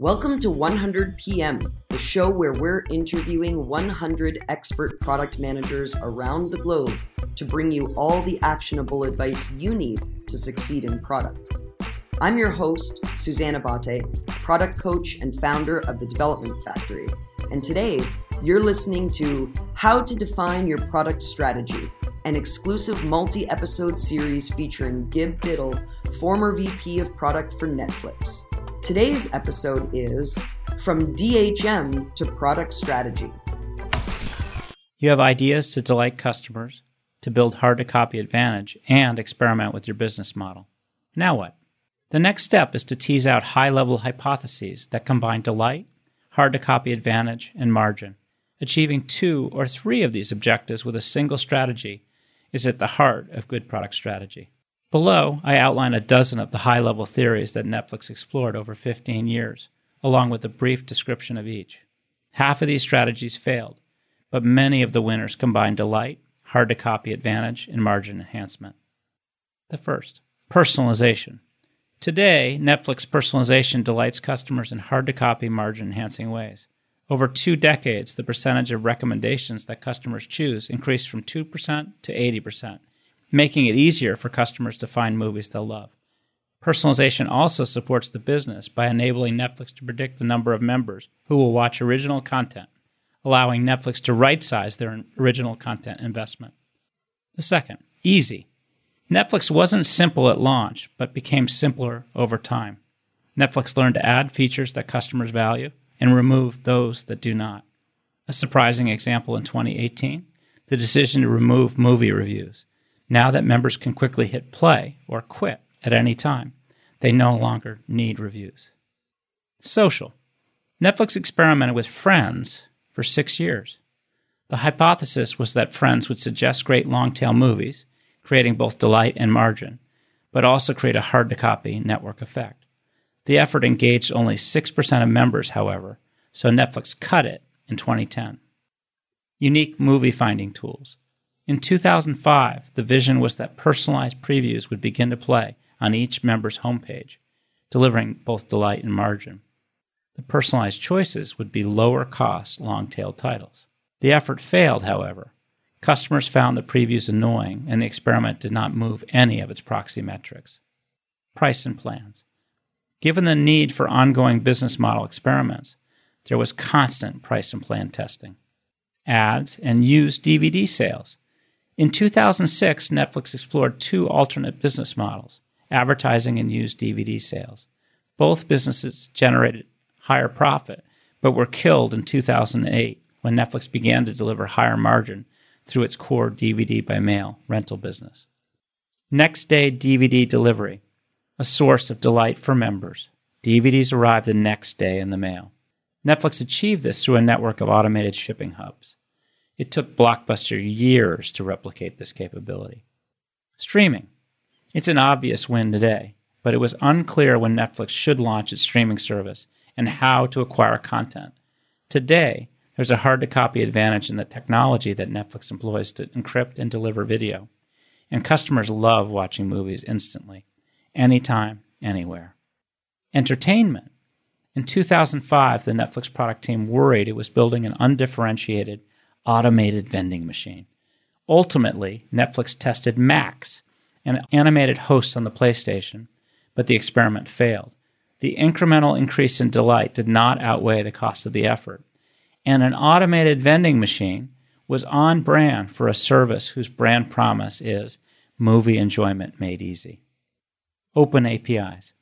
Welcome to 100 PM, the show where we're interviewing 100 expert product managers around the globe to bring you all the actionable advice you need to succeed in product. I'm your host, Suzanne Abate, product coach and founder of the Development Factory. And today, you're listening to How to Define Your Product Strategy, an exclusive multi episode series featuring Gib Biddle, former VP of Product for Netflix. Today's episode is From DHM to Product Strategy. You have ideas to delight customers, to build hard to copy advantage, and experiment with your business model. Now what? The next step is to tease out high level hypotheses that combine delight, hard to copy advantage, and margin. Achieving two or three of these objectives with a single strategy is at the heart of good product strategy. Below, I outline a dozen of the high level theories that Netflix explored over 15 years, along with a brief description of each. Half of these strategies failed, but many of the winners combined delight, hard to copy advantage, and margin enhancement. The first, personalization. Today, Netflix personalization delights customers in hard to copy, margin enhancing ways. Over two decades, the percentage of recommendations that customers choose increased from 2% to 80%, making it easier for customers to find movies they'll love. Personalization also supports the business by enabling Netflix to predict the number of members who will watch original content, allowing Netflix to right size their original content investment. The second, easy. Netflix wasn't simple at launch, but became simpler over time. Netflix learned to add features that customers value and remove those that do not. A surprising example in 2018 the decision to remove movie reviews. Now that members can quickly hit play or quit at any time, they no longer need reviews. Social. Netflix experimented with Friends for six years. The hypothesis was that Friends would suggest great long tail movies, creating both delight and margin, but also create a hard to copy network effect. The effort engaged only 6% of members, however, so Netflix cut it in 2010. Unique movie finding tools. In 2005, the vision was that personalized previews would begin to play on each member's homepage, delivering both delight and margin. The personalized choices would be lower cost, long tailed titles. The effort failed, however. Customers found the previews annoying, and the experiment did not move any of its proxy metrics. Price and plans. Given the need for ongoing business model experiments, there was constant price and plan testing. Ads and used DVD sales in 2006, Netflix explored two alternate business models advertising and used DVD sales. Both businesses generated higher profit, but were killed in 2008 when Netflix began to deliver higher margin through its core DVD by mail rental business. Next day DVD delivery, a source of delight for members. DVDs arrived the next day in the mail. Netflix achieved this through a network of automated shipping hubs. It took Blockbuster years to replicate this capability. Streaming. It's an obvious win today, but it was unclear when Netflix should launch its streaming service and how to acquire content. Today, there's a hard to copy advantage in the technology that Netflix employs to encrypt and deliver video. And customers love watching movies instantly, anytime, anywhere. Entertainment. In 2005, the Netflix product team worried it was building an undifferentiated, automated vending machine. Ultimately, Netflix tested Max, an animated host on the PlayStation, but the experiment failed. The incremental increase in delight did not outweigh the cost of the effort, and an automated vending machine was on brand for a service whose brand promise is movie enjoyment made easy. Open APIs.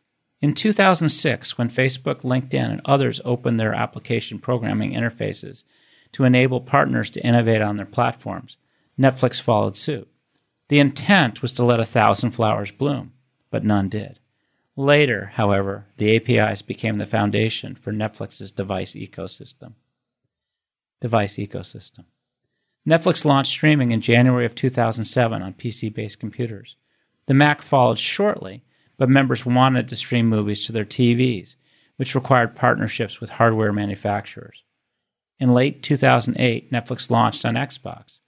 In 2006, when Facebook, LinkedIn, and others opened their application programming interfaces to enable partners to innovate on their platforms. Netflix followed suit. The intent was to let a thousand flowers bloom, but none did. Later, however, the APIs became the foundation for Netflix's device ecosystem. Device ecosystem. Netflix launched streaming in January of 2007 on PC based computers. The Mac followed shortly, but members wanted to stream movies to their TVs, which required partnerships with hardware manufacturers. In late 2008, Netflix launched on Xbox.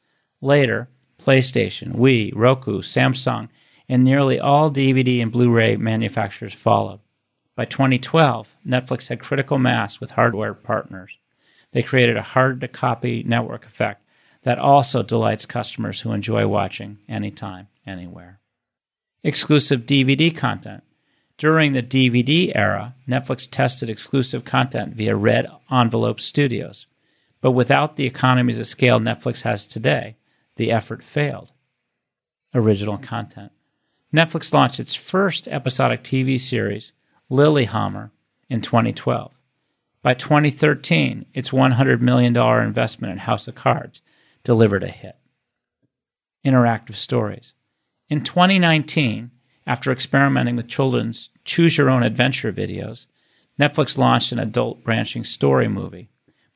Later, PlayStation, Wii, Roku, Samsung, and nearly all DVD and Blu ray manufacturers followed. By 2012, Netflix had critical mass with hardware partners. They created a hard to copy network effect that also delights customers who enjoy watching anytime, anywhere. Exclusive DVD content. During the DVD era, Netflix tested exclusive content via Red Envelope Studios. But without the economies of scale Netflix has today, the effort failed. Original content. Netflix launched its first episodic TV series, Lilyhammer, in 2012. By 2013, its $100 million investment in House of Cards delivered a hit. Interactive stories. In 2019, after experimenting with children's choose your own adventure videos, Netflix launched an adult branching story movie,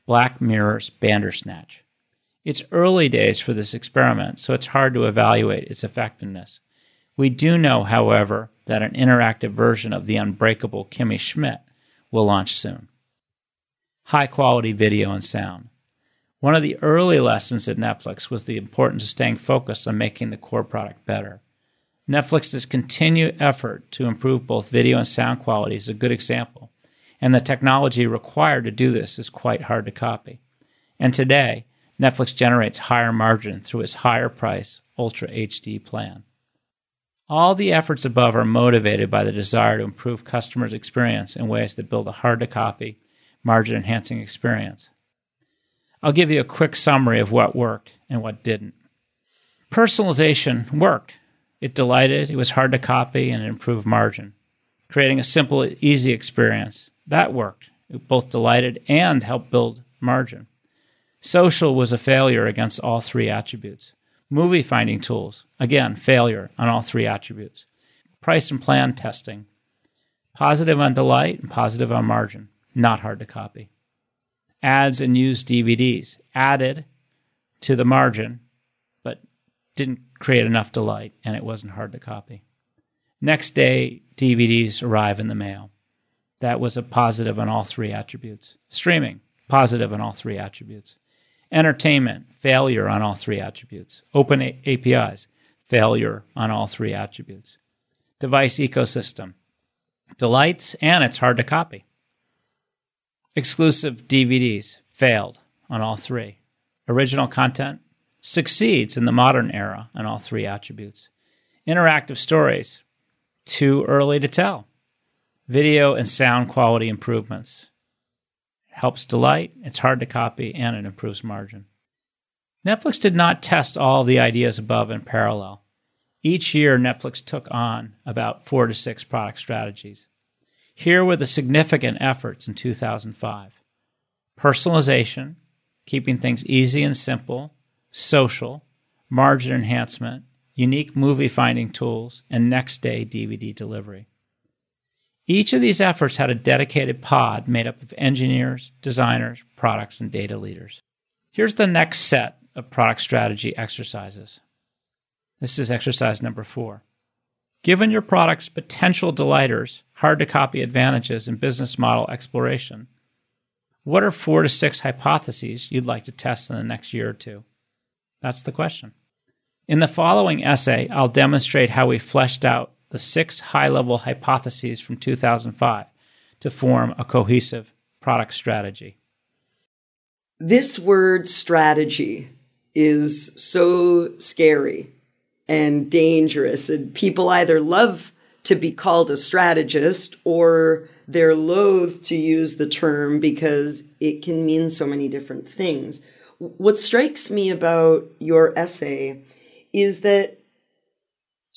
Black Mirror's Bandersnatch. It's early days for this experiment, so it's hard to evaluate its effectiveness. We do know, however, that an interactive version of the unbreakable Kimmy Schmidt will launch soon. High quality video and sound. One of the early lessons at Netflix was the importance of staying focused on making the core product better. Netflix's continued effort to improve both video and sound quality is a good example, and the technology required to do this is quite hard to copy. And today, Netflix generates higher margin through its higher price Ultra HD plan. All the efforts above are motivated by the desire to improve customers' experience in ways that build a hard to copy, margin enhancing experience. I'll give you a quick summary of what worked and what didn't. Personalization worked. It delighted, it was hard to copy, and it improved margin. Creating a simple, easy experience, that worked. It both delighted and helped build margin. Social was a failure against all three attributes. Movie finding tools, again, failure on all three attributes. Price and plan testing, positive on delight and positive on margin, not hard to copy ads and used DVDs added to the margin, but didn't create enough delight, and it wasn't hard to copy. Next day, DVDs arrive in the mail. That was a positive on all three attributes. Streaming, positive on all three attributes. Entertainment, failure on all three attributes. Open a- APIs, failure on all three attributes. Device ecosystem, delights, and it's hard to copy. Exclusive DVDs failed on all three. Original content succeeds in the modern era on all three attributes. Interactive stories, too early to tell. Video and sound quality improvements. Helps delight, it's hard to copy, and it improves margin. Netflix did not test all the ideas above in parallel. Each year, Netflix took on about four to six product strategies. Here were the significant efforts in 2005 personalization, keeping things easy and simple, social, margin enhancement, unique movie finding tools, and next day DVD delivery. Each of these efforts had a dedicated pod made up of engineers, designers, products, and data leaders. Here's the next set of product strategy exercises. This is exercise number four. Given your product's potential delighters, hard to copy advantages, and business model exploration, what are four to six hypotheses you'd like to test in the next year or two? That's the question. In the following essay, I'll demonstrate how we fleshed out the six high level hypotheses from 2005 to form a cohesive product strategy. This word strategy is so scary and dangerous. And people either love to be called a strategist or they're loath to use the term because it can mean so many different things. What strikes me about your essay is that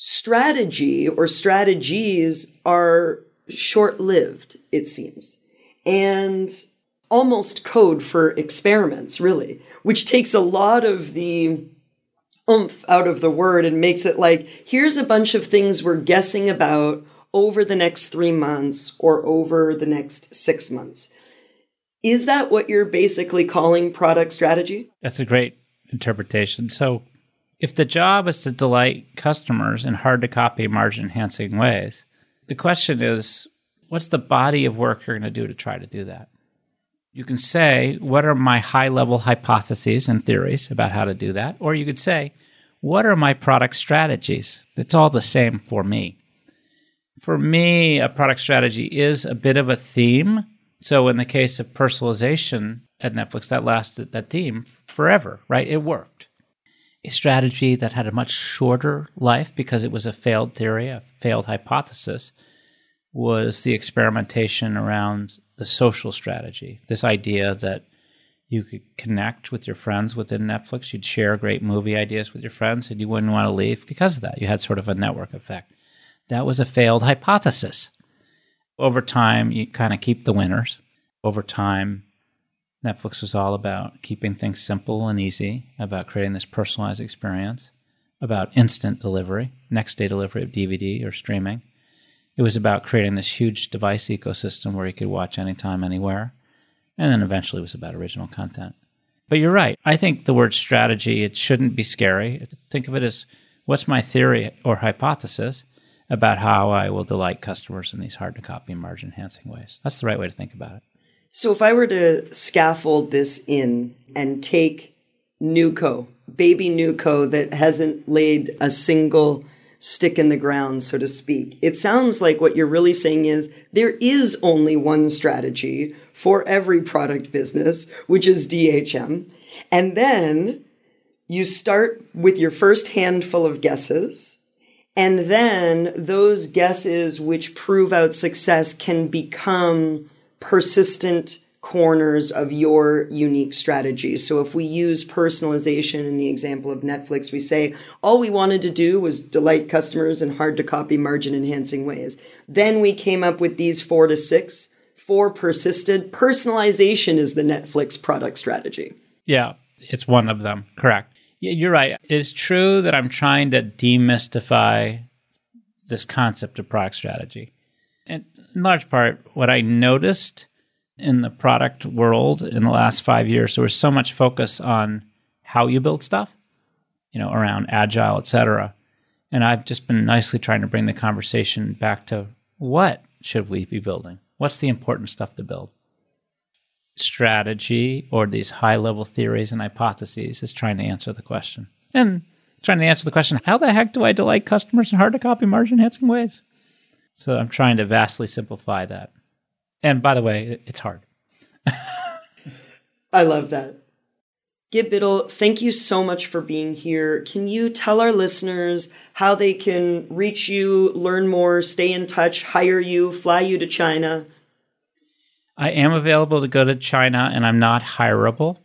strategy or strategies are short lived, it seems, and almost code for experiments, really, which takes a lot of the oomph out of the word and makes it like, here's a bunch of things we're guessing about over the next three months or over the next six months. Is that what you're basically calling product strategy? That's a great interpretation. So, if the job is to delight customers in hard to copy, margin enhancing ways, the question is what's the body of work you're going to do to try to do that? You can say, what are my high level hypotheses and theories about how to do that? Or you could say, what are my product strategies? It's all the same for me. For me, a product strategy is a bit of a theme. So in the case of personalization at Netflix, that lasted that theme forever, right? It worked. A strategy that had a much shorter life because it was a failed theory, a failed hypothesis, was the experimentation around the social strategy. This idea that you could connect with your friends within Netflix, you'd share great movie ideas with your friends, and you wouldn't want to leave because of that. You had sort of a network effect. That was a failed hypothesis. Over time, you kind of keep the winners. Over time, Netflix was all about keeping things simple and easy, about creating this personalized experience, about instant delivery, next day delivery of DVD or streaming. It was about creating this huge device ecosystem where you could watch anytime, anywhere. And then eventually it was about original content. But you're right. I think the word strategy, it shouldn't be scary. Think of it as what's my theory or hypothesis about how I will delight customers in these hard to copy and margin enhancing ways. That's the right way to think about it. So if I were to scaffold this in and take Newco, baby Newco that hasn't laid a single stick in the ground, so to speak, it sounds like what you're really saying is there is only one strategy for every product business, which is DHM. And then you start with your first handful of guesses. And then those guesses which prove out success can become persistent corners of your unique strategy. So if we use personalization in the example of Netflix, we say all we wanted to do was delight customers in hard to copy margin enhancing ways. Then we came up with these four to six. Four persisted. Personalization is the Netflix product strategy. Yeah, it's one of them. Correct. Yeah, you're right. It's true that I'm trying to demystify this concept of product strategy. In large part, what I noticed in the product world in the last five years, there was so much focus on how you build stuff, you know, around agile, et cetera. And I've just been nicely trying to bring the conversation back to what should we be building? What's the important stuff to build? Strategy or these high level theories and hypotheses is trying to answer the question. And trying to answer the question how the heck do I delight customers in hard to copy margin enhancing ways? So I'm trying to vastly simplify that. And by the way, it's hard. I love that. Gib Biddle, thank you so much for being here. Can you tell our listeners how they can reach you, learn more, stay in touch, hire you, fly you to China? I am available to go to China and I'm not hireable.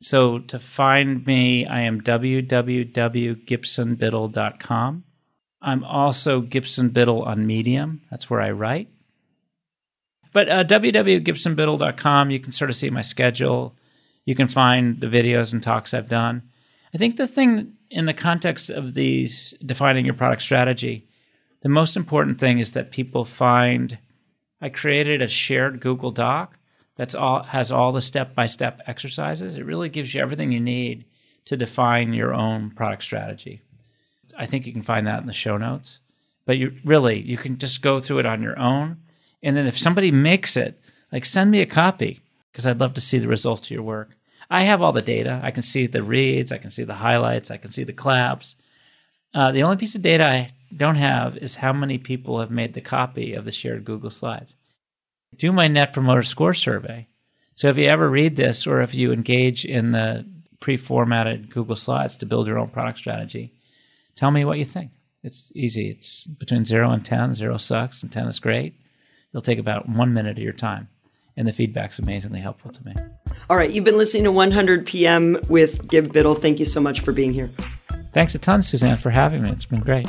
So to find me, I am www.gibsonbiddle.com. I'm also Gibson Biddle on Medium. That's where I write. But uh, www.gibsonbiddle.com, you can sort of see my schedule. You can find the videos and talks I've done. I think the thing in the context of these defining your product strategy, the most important thing is that people find I created a shared Google Doc that's all has all the step-by-step exercises. It really gives you everything you need to define your own product strategy. I think you can find that in the show notes. But you really you can just go through it on your own and then if somebody makes it, like send me a copy because I'd love to see the results of your work. I have all the data. I can see the reads, I can see the highlights, I can see the claps. Uh, the only piece of data I don't have is how many people have made the copy of the shared Google Slides. Do my Net Promoter Score survey. So if you ever read this or if you engage in the pre formatted Google Slides to build your own product strategy, tell me what you think. It's easy. It's between zero and 10. Zero sucks and 10 is great. It'll take about one minute of your time. And the feedback's amazingly helpful to me. All right. You've been listening to 100 PM with Gib Biddle. Thank you so much for being here. Thanks a ton, Suzanne, for having me. It's been great.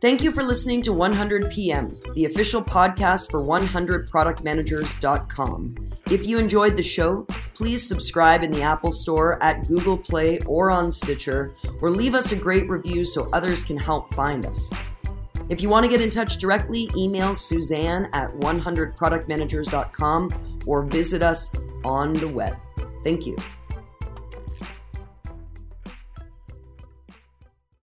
Thank you for listening to 100 PM, the official podcast for 100productmanagers.com. If you enjoyed the show, please subscribe in the Apple Store, at Google Play, or on Stitcher, or leave us a great review so others can help find us. If you want to get in touch directly, email Suzanne at 100productmanagers.com or visit us on the web. Thank you.